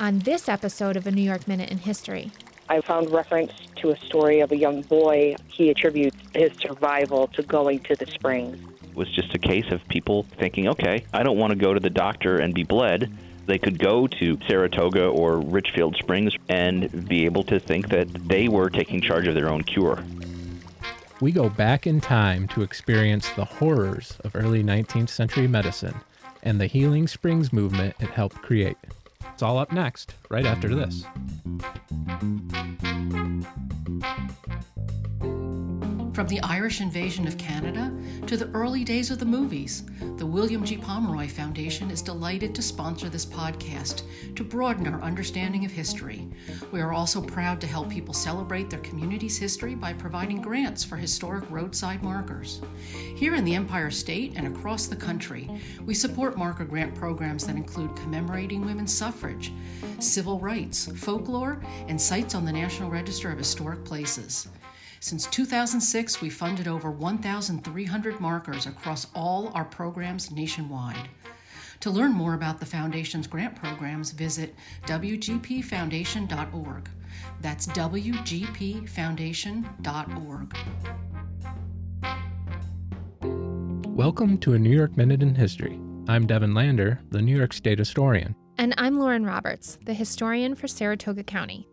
on this episode of A New York Minute in History. I found reference to a story of a young boy. He attributes his survival to going to the springs. It was just a case of people thinking, okay, I don't want to go to the doctor and be bled. They could go to Saratoga or Richfield Springs and be able to think that they were taking charge of their own cure. We go back in time to experience the horrors of early 19th century medicine and the healing springs movement it helped create. It's all up next, right after this. From the Irish invasion of Canada to the early days of the movies, the William G. Pomeroy Foundation is delighted to sponsor this podcast to broaden our understanding of history. We are also proud to help people celebrate their community's history by providing grants for historic roadside markers. Here in the Empire State and across the country, we support marker grant programs that include commemorating women's suffrage, civil rights, folklore, and sites on the National Register of Historic Places. Since 2006, we funded over 1,300 markers across all our programs nationwide. To learn more about the Foundation's grant programs, visit WGPFoundation.org. That's WGPFoundation.org. Welcome to a New York Minute in History. I'm Devin Lander, the New York State historian. And I'm Lauren Roberts, the historian for Saratoga County.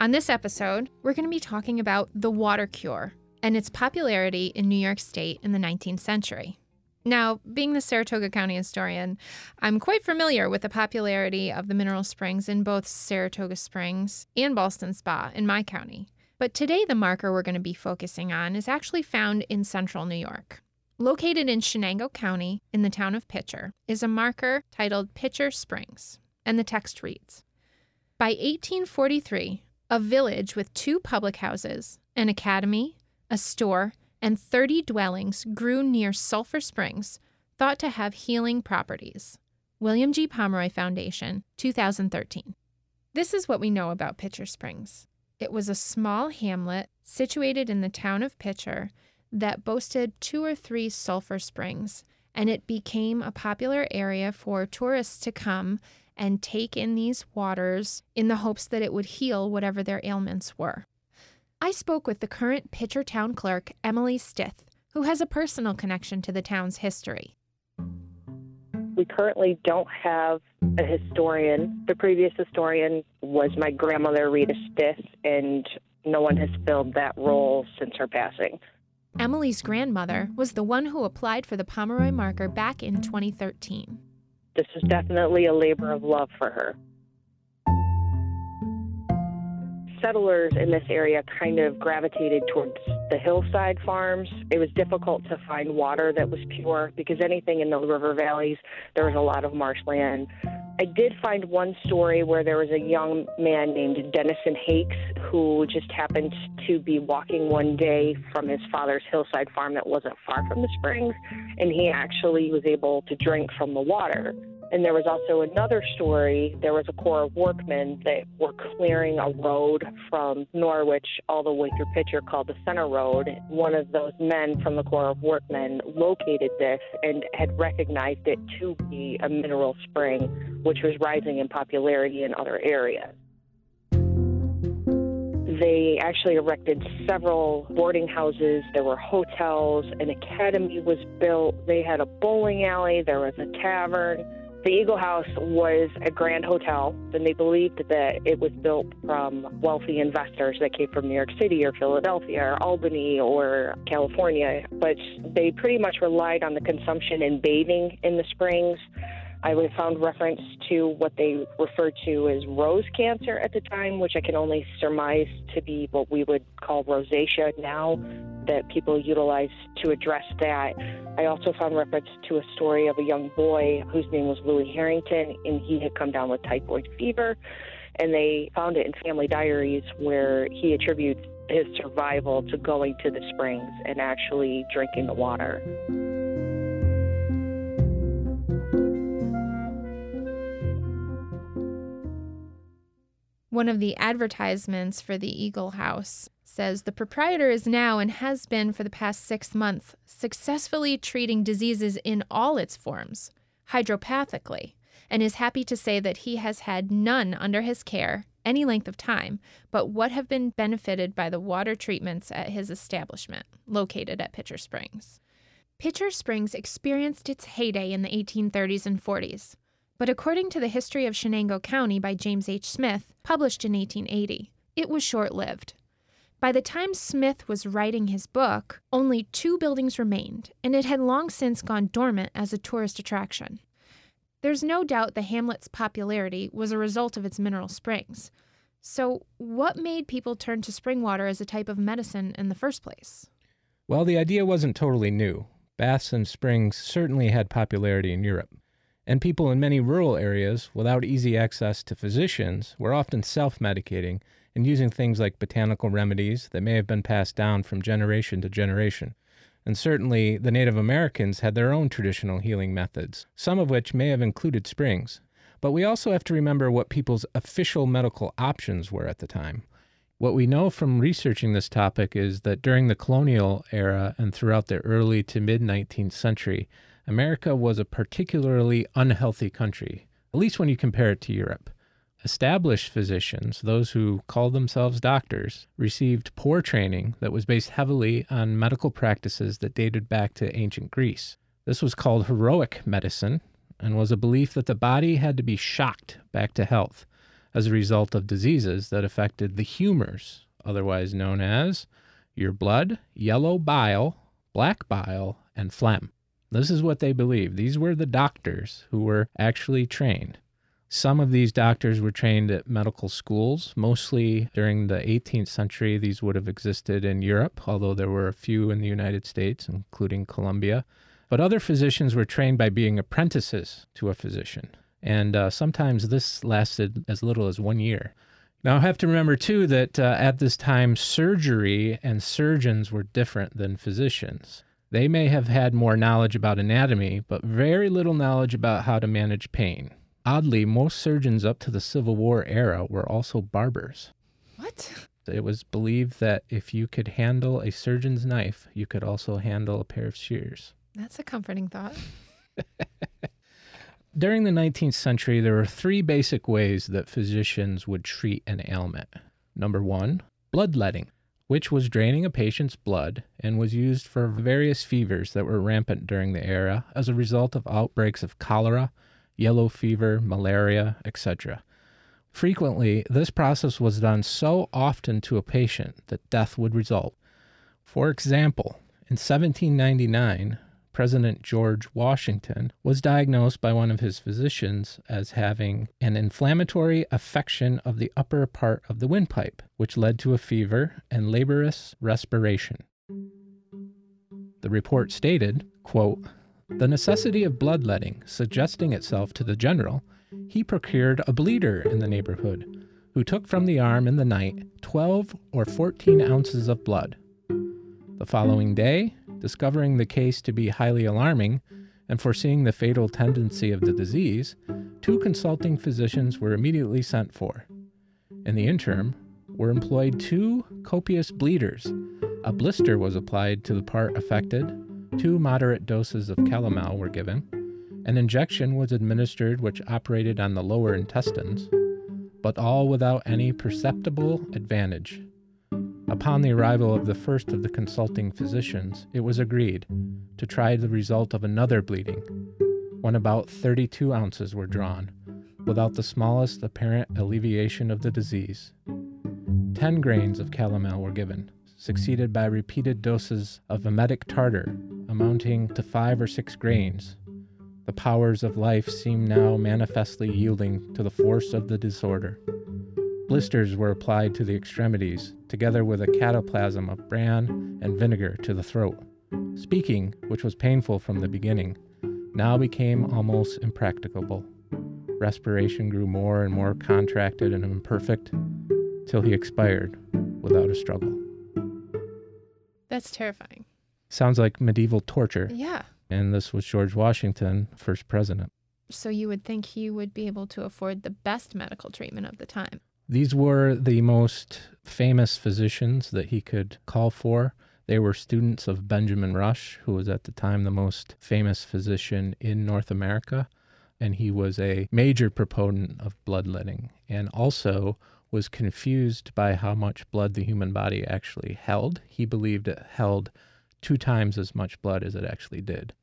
On this episode, we're going to be talking about the water cure and its popularity in New York State in the 19th century. Now, being the Saratoga County historian, I'm quite familiar with the popularity of the mineral springs in both Saratoga Springs and Ballston Spa in my county. But today, the marker we're going to be focusing on is actually found in central New York. Located in Chenango County in the town of Pitcher is a marker titled Pitcher Springs, and the text reads By 1843, a village with two public houses, an academy, a store, and 30 dwellings grew near Sulphur Springs, thought to have healing properties. William G. Pomeroy Foundation, 2013. This is what we know about Pitcher Springs. It was a small hamlet situated in the town of Pitcher that boasted two or three sulfur springs, and it became a popular area for tourists to come and take in these waters in the hopes that it would heal whatever their ailments were. I spoke with the current Pitcher Town clerk, Emily Stith, who has a personal connection to the town's history. We currently don't have a historian. The previous historian was my grandmother, Rita Stith, and no one has filled that role since her passing. Emily's grandmother was the one who applied for the Pomeroy marker back in 2013 this is definitely a labor of love for her. Settlers in this area kind of gravitated towards the hillside farms. It was difficult to find water that was pure because anything in the river valleys, there was a lot of marshland. I did find one story where there was a young man named Dennison Hakes who just happened to be walking one day from his father's hillside farm that wasn't far from the springs, and he actually was able to drink from the water. And there was also another story. There was a corps of workmen that were clearing a road from Norwich all the way through Pitcher called the Center Road. One of those men from the corps of workmen located this and had recognized it to be a mineral spring, which was rising in popularity in other areas. They actually erected several boarding houses. There were hotels. An academy was built. They had a bowling alley. There was a tavern. The Eagle House was a grand hotel, and they believed that it was built from wealthy investors that came from New York City or Philadelphia or Albany or California. But they pretty much relied on the consumption and bathing in the springs. I found reference to what they referred to as rose cancer at the time, which I can only surmise to be what we would call rosacea now that people utilize to address that. I also found reference to a story of a young boy whose name was Louis Harrington, and he had come down with typhoid fever. And they found it in family diaries where he attributes his survival to going to the springs and actually drinking the water. One of the advertisements for the Eagle House says the proprietor is now and has been for the past six months successfully treating diseases in all its forms, hydropathically, and is happy to say that he has had none under his care any length of time, but what have been benefited by the water treatments at his establishment, located at Pitcher Springs. Pitcher Springs experienced its heyday in the 1830s and 40s, but according to the History of Chenango County by James H. Smith, published in 1880, it was short lived. By the time Smith was writing his book, only two buildings remained, and it had long since gone dormant as a tourist attraction. There's no doubt the hamlet's popularity was a result of its mineral springs. So, what made people turn to spring water as a type of medicine in the first place? Well, the idea wasn't totally new. Baths and springs certainly had popularity in Europe. And people in many rural areas, without easy access to physicians, were often self medicating and using things like botanical remedies that may have been passed down from generation to generation. And certainly, the Native Americans had their own traditional healing methods, some of which may have included springs. But we also have to remember what people's official medical options were at the time. What we know from researching this topic is that during the colonial era and throughout the early to mid 19th century, America was a particularly unhealthy country, at least when you compare it to Europe. Established physicians, those who called themselves doctors, received poor training that was based heavily on medical practices that dated back to ancient Greece. This was called heroic medicine and was a belief that the body had to be shocked back to health as a result of diseases that affected the humors, otherwise known as your blood, yellow bile, black bile, and phlegm. This is what they believed. These were the doctors who were actually trained. Some of these doctors were trained at medical schools. Mostly during the 18th century, these would have existed in Europe, although there were a few in the United States, including Columbia. But other physicians were trained by being apprentices to a physician. And uh, sometimes this lasted as little as one year. Now, I have to remember too that uh, at this time, surgery and surgeons were different than physicians. They may have had more knowledge about anatomy, but very little knowledge about how to manage pain. Oddly, most surgeons up to the Civil War era were also barbers. What? It was believed that if you could handle a surgeon's knife, you could also handle a pair of shears. That's a comforting thought. During the 19th century, there were three basic ways that physicians would treat an ailment. Number one, bloodletting, which was draining a patient's blood and was used for various fevers that were rampant during the era as a result of outbreaks of cholera, yellow fever, malaria, etc. Frequently, this process was done so often to a patient that death would result. For example, in 1799, President George Washington was diagnosed by one of his physicians as having an inflammatory affection of the upper part of the windpipe, which led to a fever and laborious respiration. The report stated, quote, the necessity of bloodletting suggesting itself to the general, he procured a bleeder in the neighborhood, who took from the arm in the night twelve or fourteen ounces of blood. The following day, discovering the case to be highly alarming and foreseeing the fatal tendency of the disease, two consulting physicians were immediately sent for. In the interim, were employed two copious bleeders. A blister was applied to the part affected, Two moderate doses of calomel were given. An injection was administered which operated on the lower intestines, but all without any perceptible advantage. Upon the arrival of the first of the consulting physicians, it was agreed to try the result of another bleeding, when about 32 ounces were drawn, without the smallest apparent alleviation of the disease. Ten grains of calomel were given, succeeded by repeated doses of emetic tartar, amounting to five or six grains. The powers of life seemed now manifestly yielding to the force of the disorder. Blisters were applied to the extremities, together with a cataplasm of bran and vinegar to the throat. Speaking, which was painful from the beginning, now became almost impracticable. Respiration grew more and more contracted and imperfect, till he expired without a struggle. That's terrifying. Sounds like medieval torture. Yeah. And this was George Washington, first president. So you would think he would be able to afford the best medical treatment of the time. These were the most famous physicians that he could call for. They were students of Benjamin Rush, who was at the time the most famous physician in North America. and he was a major proponent of bloodletting and also was confused by how much blood the human body actually held. He believed it held two times as much blood as it actually did.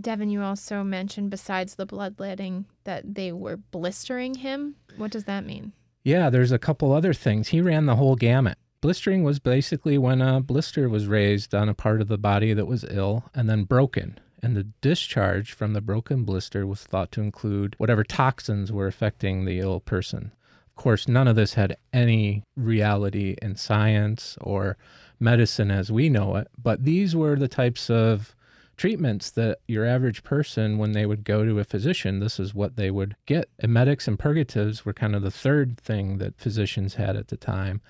Devin, you also mentioned besides the bloodletting that they were blistering him. What does that mean? Yeah, there's a couple other things. He ran the whole gamut. Blistering was basically when a blister was raised on a part of the body that was ill and then broken. And the discharge from the broken blister was thought to include whatever toxins were affecting the ill person. Of course, none of this had any reality in science or medicine as we know it, but these were the types of treatments that your average person, when they would go to a physician, this is what they would get. Emetics and purgatives were kind of the third thing that physicians had at the time.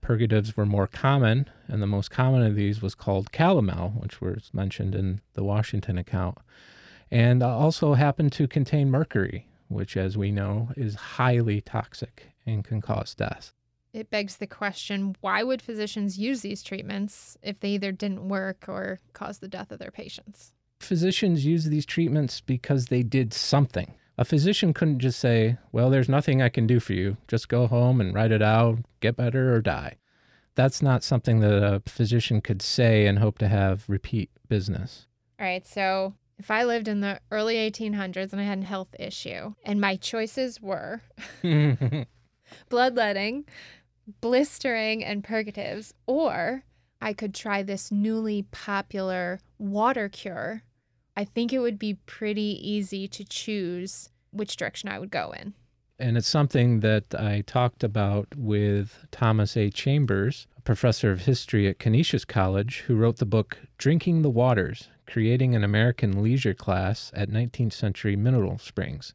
Purgatives were more common, and the most common of these was called calomel, which was mentioned in the Washington account, and also happened to contain mercury, which, as we know, is highly toxic and can cause death. It begs the question why would physicians use these treatments if they either didn't work or caused the death of their patients? Physicians use these treatments because they did something. A physician couldn't just say, Well, there's nothing I can do for you. Just go home and write it out, get better, or die. That's not something that a physician could say and hope to have repeat business. All right. So if I lived in the early 1800s and I had a health issue, and my choices were bloodletting, blistering, and purgatives, or I could try this newly popular water cure I think it would be pretty easy to choose which direction I would go in. And it's something that I talked about with Thomas A. Chambers, a professor of history at Canisius College, who wrote the book Drinking the Waters Creating an American Leisure Class at 19th Century Mineral Springs.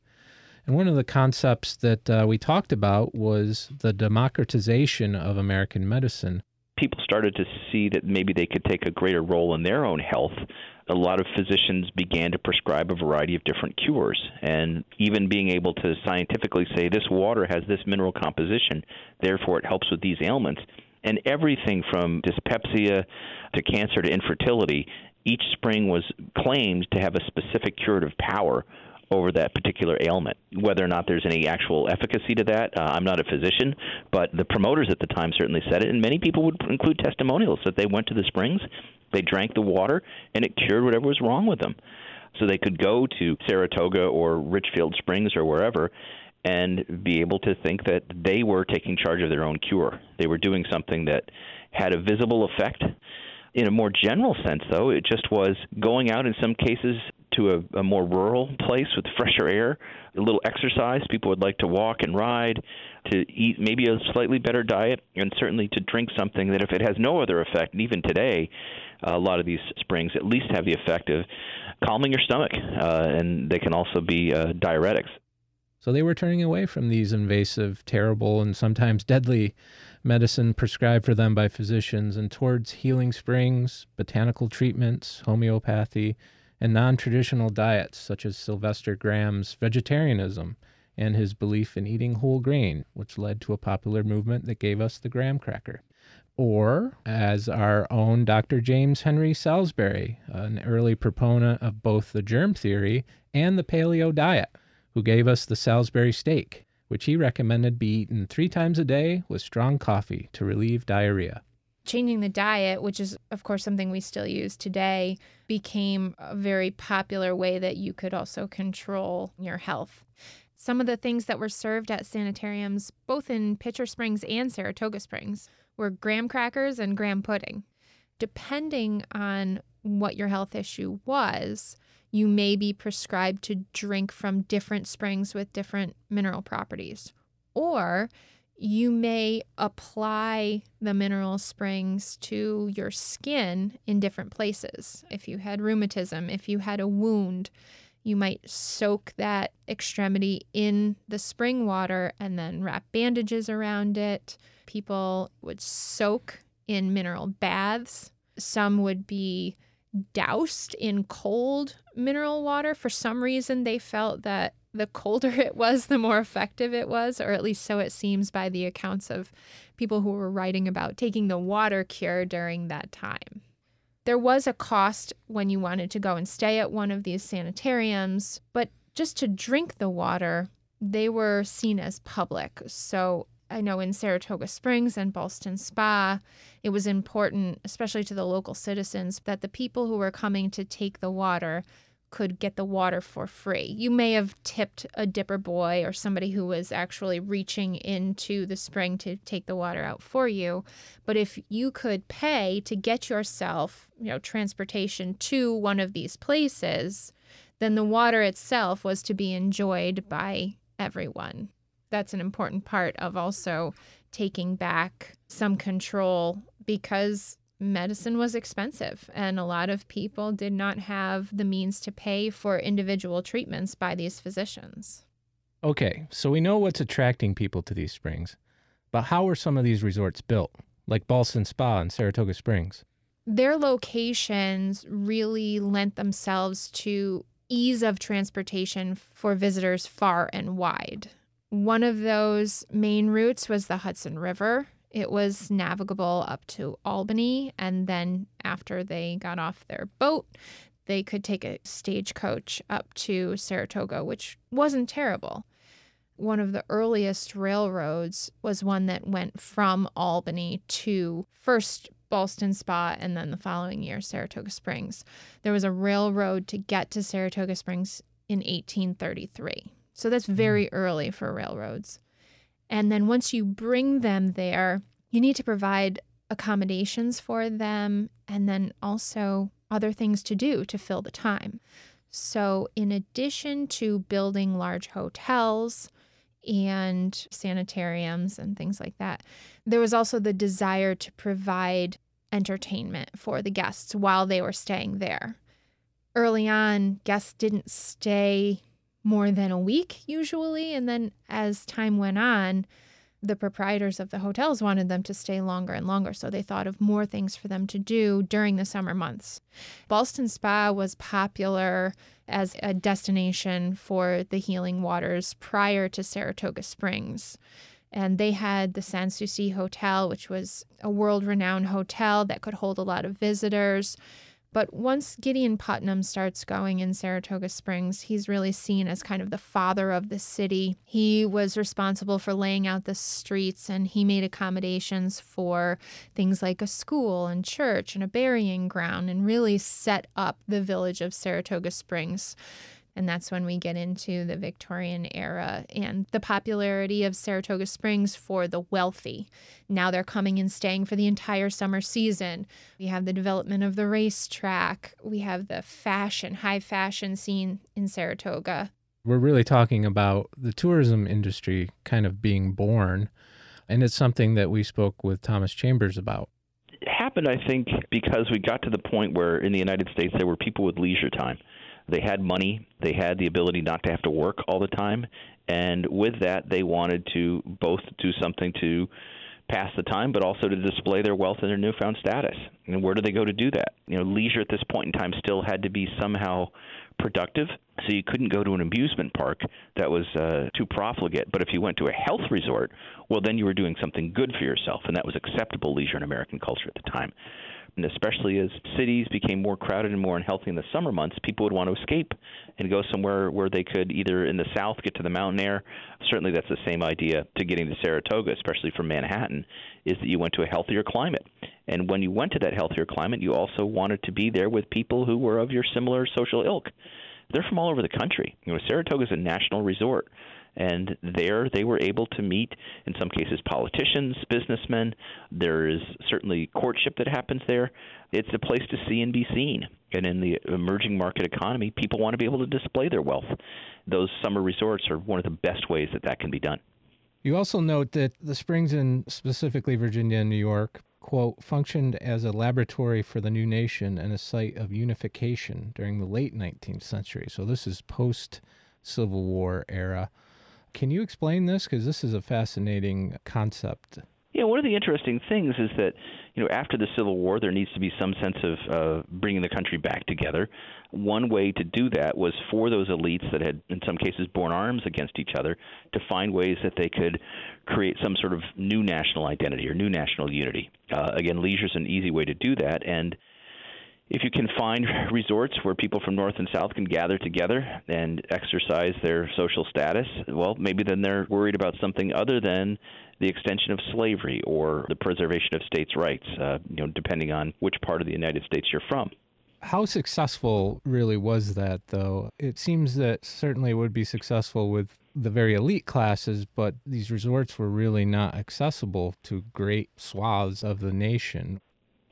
And one of the concepts that uh, we talked about was the democratization of American medicine. People started to see that maybe they could take a greater role in their own health a lot of physicians began to prescribe a variety of different cures. And even being able to scientifically say this water has this mineral composition, therefore it helps with these ailments. And everything from dyspepsia to cancer to infertility, each spring was claimed to have a specific curative power over that particular ailment. Whether or not there's any actual efficacy to that, uh, I'm not a physician, but the promoters at the time certainly said it, and many people would include testimonials that they went to the springs, they drank the water, and it cured whatever was wrong with them. So they could go to Saratoga or Richfield Springs or wherever and be able to think that they were taking charge of their own cure. They were doing something that had a visible effect. In a more general sense, though, it just was going out in some cases to a, a more rural place with fresher air, a little exercise. People would like to walk and ride, to eat maybe a slightly better diet, and certainly to drink something that, if it has no other effect, and even today, a lot of these springs at least have the effect of calming your stomach, uh, and they can also be uh, diuretics. So they were turning away from these invasive, terrible, and sometimes deadly medicine prescribed for them by physicians and towards healing springs, botanical treatments, homeopathy, and non traditional diets such as Sylvester Graham's vegetarianism and his belief in eating whole grain, which led to a popular movement that gave us the graham cracker. Or, as our own Dr. James Henry Salisbury, an early proponent of both the germ theory and the paleo diet, who gave us the Salisbury steak, which he recommended be eaten three times a day with strong coffee to relieve diarrhea changing the diet, which is, of course, something we still use today, became a very popular way that you could also control your health. Some of the things that were served at sanitariums, both in Pitcher Springs and Saratoga Springs, were graham crackers and graham pudding. Depending on what your health issue was, you may be prescribed to drink from different springs with different mineral properties. Or you may apply the mineral springs to your skin in different places. If you had rheumatism, if you had a wound, you might soak that extremity in the spring water and then wrap bandages around it. People would soak in mineral baths. Some would be doused in cold mineral water. For some reason, they felt that the colder it was, the more effective it was, or at least so it seems by the accounts of people who were writing about taking the water cure during that time. There was a cost when you wanted to go and stay at one of these sanitariums, but just to drink the water, they were seen as public. So I know in Saratoga Springs and Ballston Spa, it was important, especially to the local citizens, that the people who were coming to take the water could get the water for free. You may have tipped a dipper boy or somebody who was actually reaching into the spring to take the water out for you, but if you could pay to get yourself, you know, transportation to one of these places, then the water itself was to be enjoyed by everyone. That's an important part of also taking back some control because medicine was expensive and a lot of people did not have the means to pay for individual treatments by these physicians. Okay, so we know what's attracting people to these springs, but how were some of these resorts built, like Ballston Spa and Saratoga Springs? Their locations really lent themselves to ease of transportation for visitors far and wide. One of those main routes was the Hudson River, it was navigable up to Albany, and then after they got off their boat, they could take a stagecoach up to Saratoga, which wasn't terrible. One of the earliest railroads was one that went from Albany to first Ballston Spa and then the following year, Saratoga Springs. There was a railroad to get to Saratoga Springs in 1833. So that's mm-hmm. very early for railroads. And then once you bring them there, you need to provide accommodations for them and then also other things to do to fill the time. So, in addition to building large hotels and sanitariums and things like that, there was also the desire to provide entertainment for the guests while they were staying there. Early on, guests didn't stay more than a week usually. And then as time went on, the proprietors of the hotels wanted them to stay longer and longer, so they thought of more things for them to do during the summer months. Ballston Spa was popular as a destination for the healing waters prior to Saratoga Springs. And they had the Sans Souci Hotel, which was a world renowned hotel that could hold a lot of visitors. But once Gideon Putnam starts going in Saratoga Springs, he's really seen as kind of the father of the city. He was responsible for laying out the streets and he made accommodations for things like a school and church and a burying ground and really set up the village of Saratoga Springs. And that's when we get into the Victorian era and the popularity of Saratoga Springs for the wealthy. Now they're coming and staying for the entire summer season. We have the development of the racetrack. We have the fashion, high fashion scene in Saratoga. We're really talking about the tourism industry kind of being born. And it's something that we spoke with Thomas Chambers about. It happened, I think, because we got to the point where in the United States there were people with leisure time they had money, they had the ability not to have to work all the time, and with that, they wanted to both do something to pass the time, but also to display their wealth and their newfound status. And where do they go to do that? You know, leisure at this point in time still had to be somehow productive. So you couldn't go to an amusement park that was uh, too profligate. But if you went to a health resort, well, then you were doing something good for yourself, and that was acceptable leisure in American culture at the time and especially as cities became more crowded and more unhealthy in the summer months, people would want to escape and go somewhere where they could either in the south get to the mountain air. Certainly, that's the same idea to getting to Saratoga, especially from Manhattan, is that you went to a healthier climate. And when you went to that healthier climate, you also wanted to be there with people who were of your similar social ilk. They're from all over the country. You know, Saratoga is a national resort and there they were able to meet, in some cases, politicians, businessmen. There is certainly courtship that happens there. It's a place to see and be seen. And in the emerging market economy, people want to be able to display their wealth. Those summer resorts are one of the best ways that that can be done. You also note that the springs in specifically Virginia and New York, quote, functioned as a laboratory for the new nation and a site of unification during the late 19th century. So this is post Civil War era. Can you explain this? Because this is a fascinating concept. Yeah, one of the interesting things is that you know after the Civil War, there needs to be some sense of uh, bringing the country back together. One way to do that was for those elites that had, in some cases, borne arms against each other, to find ways that they could create some sort of new national identity or new national unity. Uh, again, leisure is an easy way to do that, and if you can find resorts where people from north and south can gather together and exercise their social status, well, maybe then they're worried about something other than the extension of slavery or the preservation of states' rights, uh, you know, depending on which part of the United States you're from. How successful really was that, though? It seems that certainly it would be successful with the very elite classes, but these resorts were really not accessible to great swaths of the nation.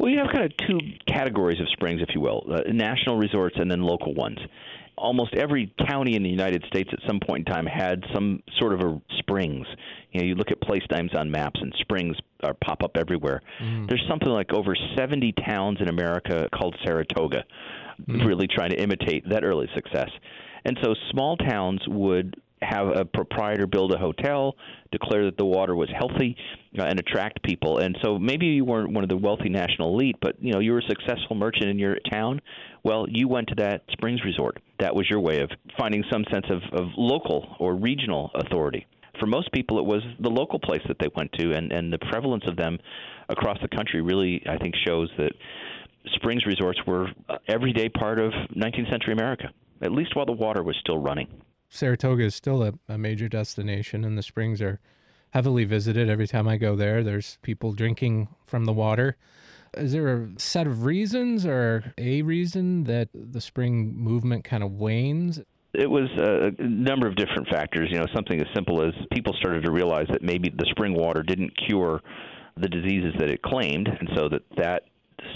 Well, you have kind of two categories of springs, if you will uh, national resorts and then local ones. Almost every county in the United States at some point in time had some sort of a springs. You know, you look at place names on maps, and springs are, pop up everywhere. Mm. There's something like over 70 towns in America called Saratoga, mm. really trying to imitate that early success. And so small towns would have a proprietor build a hotel, declare that the water was healthy, uh, and attract people. And so maybe you weren't one of the wealthy national elite, but you know you were a successful merchant in your town. Well, you went to that springs resort. That was your way of finding some sense of, of local or regional authority. For most people, it was the local place that they went to, and, and the prevalence of them across the country really, I think, shows that springs resorts were everyday part of 19th century America, at least while the water was still running. Saratoga is still a, a major destination, and the springs are heavily visited. Every time I go there, there's people drinking from the water. Is there a set of reasons or a reason that the spring movement kind of wanes? It was a number of different factors. You know, something as simple as people started to realize that maybe the spring water didn't cure the diseases that it claimed, and so that that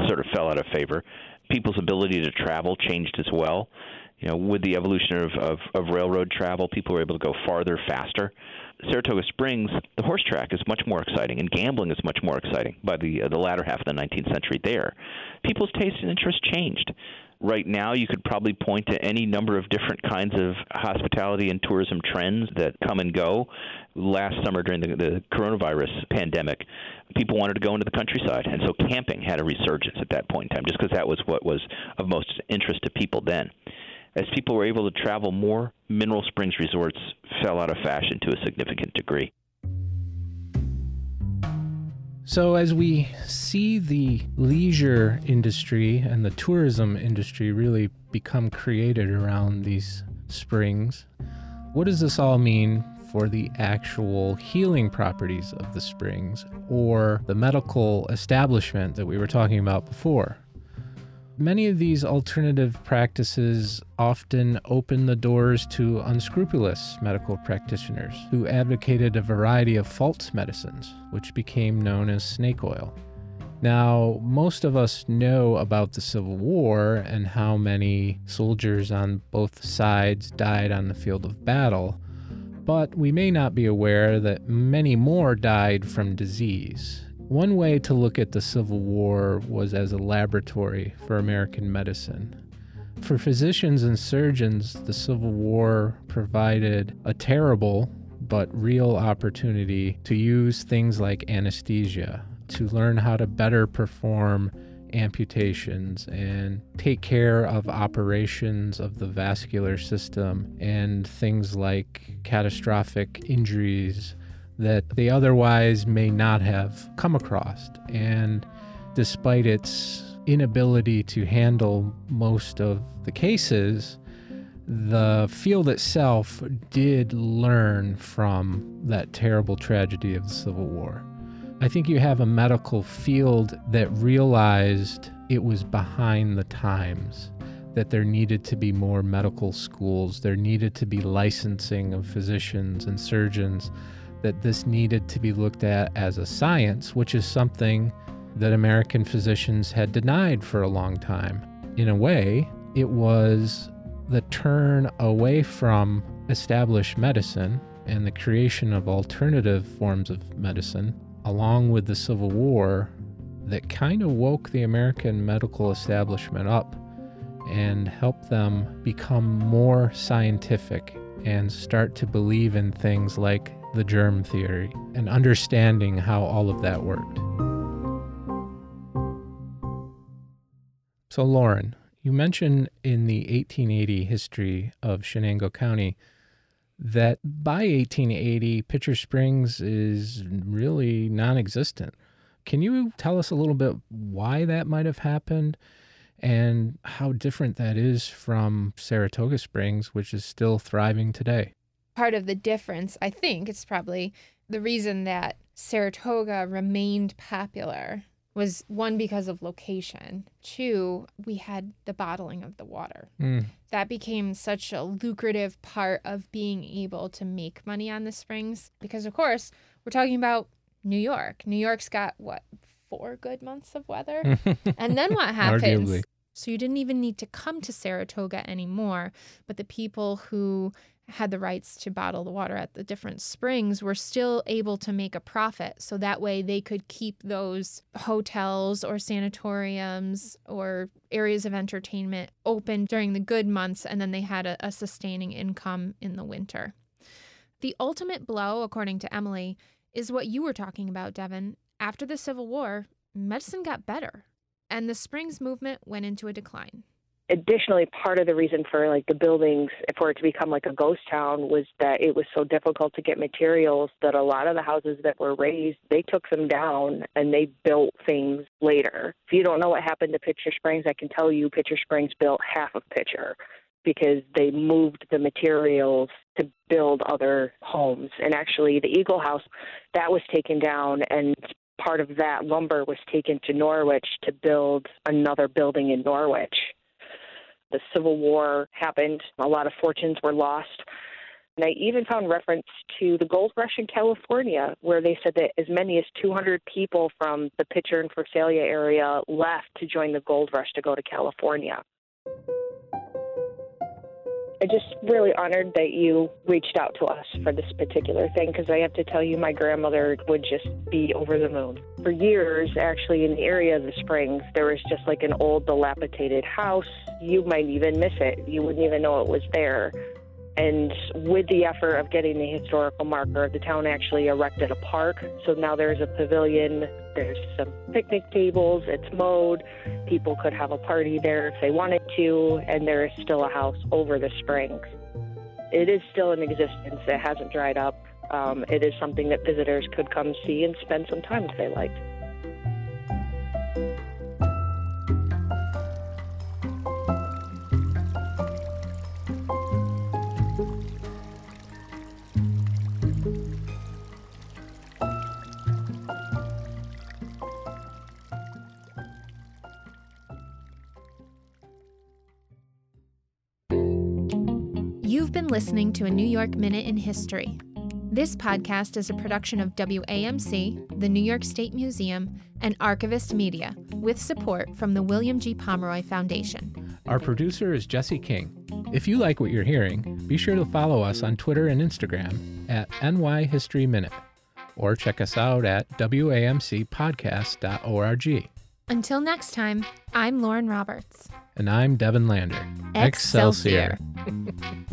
sort of fell out of favor. People's ability to travel changed as well you know, with the evolution of, of, of railroad travel, people were able to go farther, faster. Saratoga Springs, the horse track is much more exciting, and gambling is much more exciting by the uh, the latter half of the 19th century. There, people's taste and interest changed. Right now, you could probably point to any number of different kinds of hospitality and tourism trends that come and go. Last summer, during the, the coronavirus pandemic, people wanted to go into the countryside, and so camping had a resurgence at that point in time, just because that was what was of most interest to people then as people were able to travel more, mineral springs resorts fell out of fashion to a significant degree. So, as we see the leisure industry and the tourism industry really become created around these springs, what does this all mean for the actual healing properties of the springs or the medical establishment that we were talking about before? Many of these alternative practices often open the doors to unscrupulous medical practitioners who advocated a variety of false medicines, which became known as snake oil. Now, most of us know about the Civil War and how many soldiers on both sides died on the field of battle, but we may not be aware that many more died from disease. One way to look at the Civil War was as a laboratory for American medicine. For physicians and surgeons, the Civil War provided a terrible but real opportunity to use things like anesthesia to learn how to better perform amputations and take care of operations of the vascular system and things like catastrophic injuries that they otherwise may not have come across. And despite its inability to handle most of the cases, the field itself did learn from that terrible tragedy of the Civil War. I think you have a medical field that realized it was behind the times, that there needed to be more medical schools, there needed to be licensing of physicians and surgeons that this needed to be looked at as a science, which is something that American physicians had denied for a long time. In a way, it was the turn away from established medicine and the creation of alternative forms of medicine, along with the Civil War, that kind of woke the American medical establishment up and helped them become more scientific and start to believe in things like the germ theory and understanding how all of that worked. So, Lauren, you mentioned in the 1880 history of Chenango County that by 1880, Pitcher Springs is really non existent. Can you tell us a little bit why that might have happened and how different that is from Saratoga Springs, which is still thriving today. Part of the difference, I think, it's probably the reason that Saratoga remained popular was one because of location. Two, we had the bottling of the water. Mm. That became such a lucrative part of being able to make money on the springs because of course, we're talking about New York. New York's got what, four good months of weather? and then what happens? Arguably. So you didn't even need to come to Saratoga anymore, but the people who had the rights to bottle the water at the different springs were still able to make a profit. So that way they could keep those hotels or sanatoriums or areas of entertainment open during the good months, and then they had a, a sustaining income in the winter. The ultimate blow, according to Emily, is what you were talking about, Devin. After the Civil War, medicine got better, and the Springs movement went into a decline additionally part of the reason for like the buildings for it to become like a ghost town was that it was so difficult to get materials that a lot of the houses that were raised they took them down and they built things later. If you don't know what happened to pitcher springs i can tell you pitcher springs built half of pitcher because they moved the materials to build other homes. And actually the eagle house that was taken down and part of that lumber was taken to norwich to build another building in norwich the Civil War happened. A lot of fortunes were lost. And I even found reference to the gold rush in California, where they said that as many as 200 people from the Pitcher and Visalia area left to join the gold rush to go to California. I'm just really honored that you reached out to us for this particular thing because I have to tell you, my grandmother would just be over the moon. For years, actually, in the area of the Springs, there was just like an old, dilapidated house. You might even miss it, you wouldn't even know it was there. And with the effort of getting the historical marker, the town actually erected a park. So now there's a pavilion, there's some picnic tables, it's mowed. People could have a party there if they wanted to, and there is still a house over the springs. It is still in existence, it hasn't dried up. Um, it is something that visitors could come see and spend some time if they liked. Listening to a New York Minute in History. This podcast is a production of WAMC, the New York State Museum, and Archivist Media, with support from the William G. Pomeroy Foundation. Our producer is Jesse King. If you like what you're hearing, be sure to follow us on Twitter and Instagram at NY History Minute, or check us out at WAMCpodcast.org. Until next time, I'm Lauren Roberts. And I'm Devin Lander. Excelsior. Excelsior.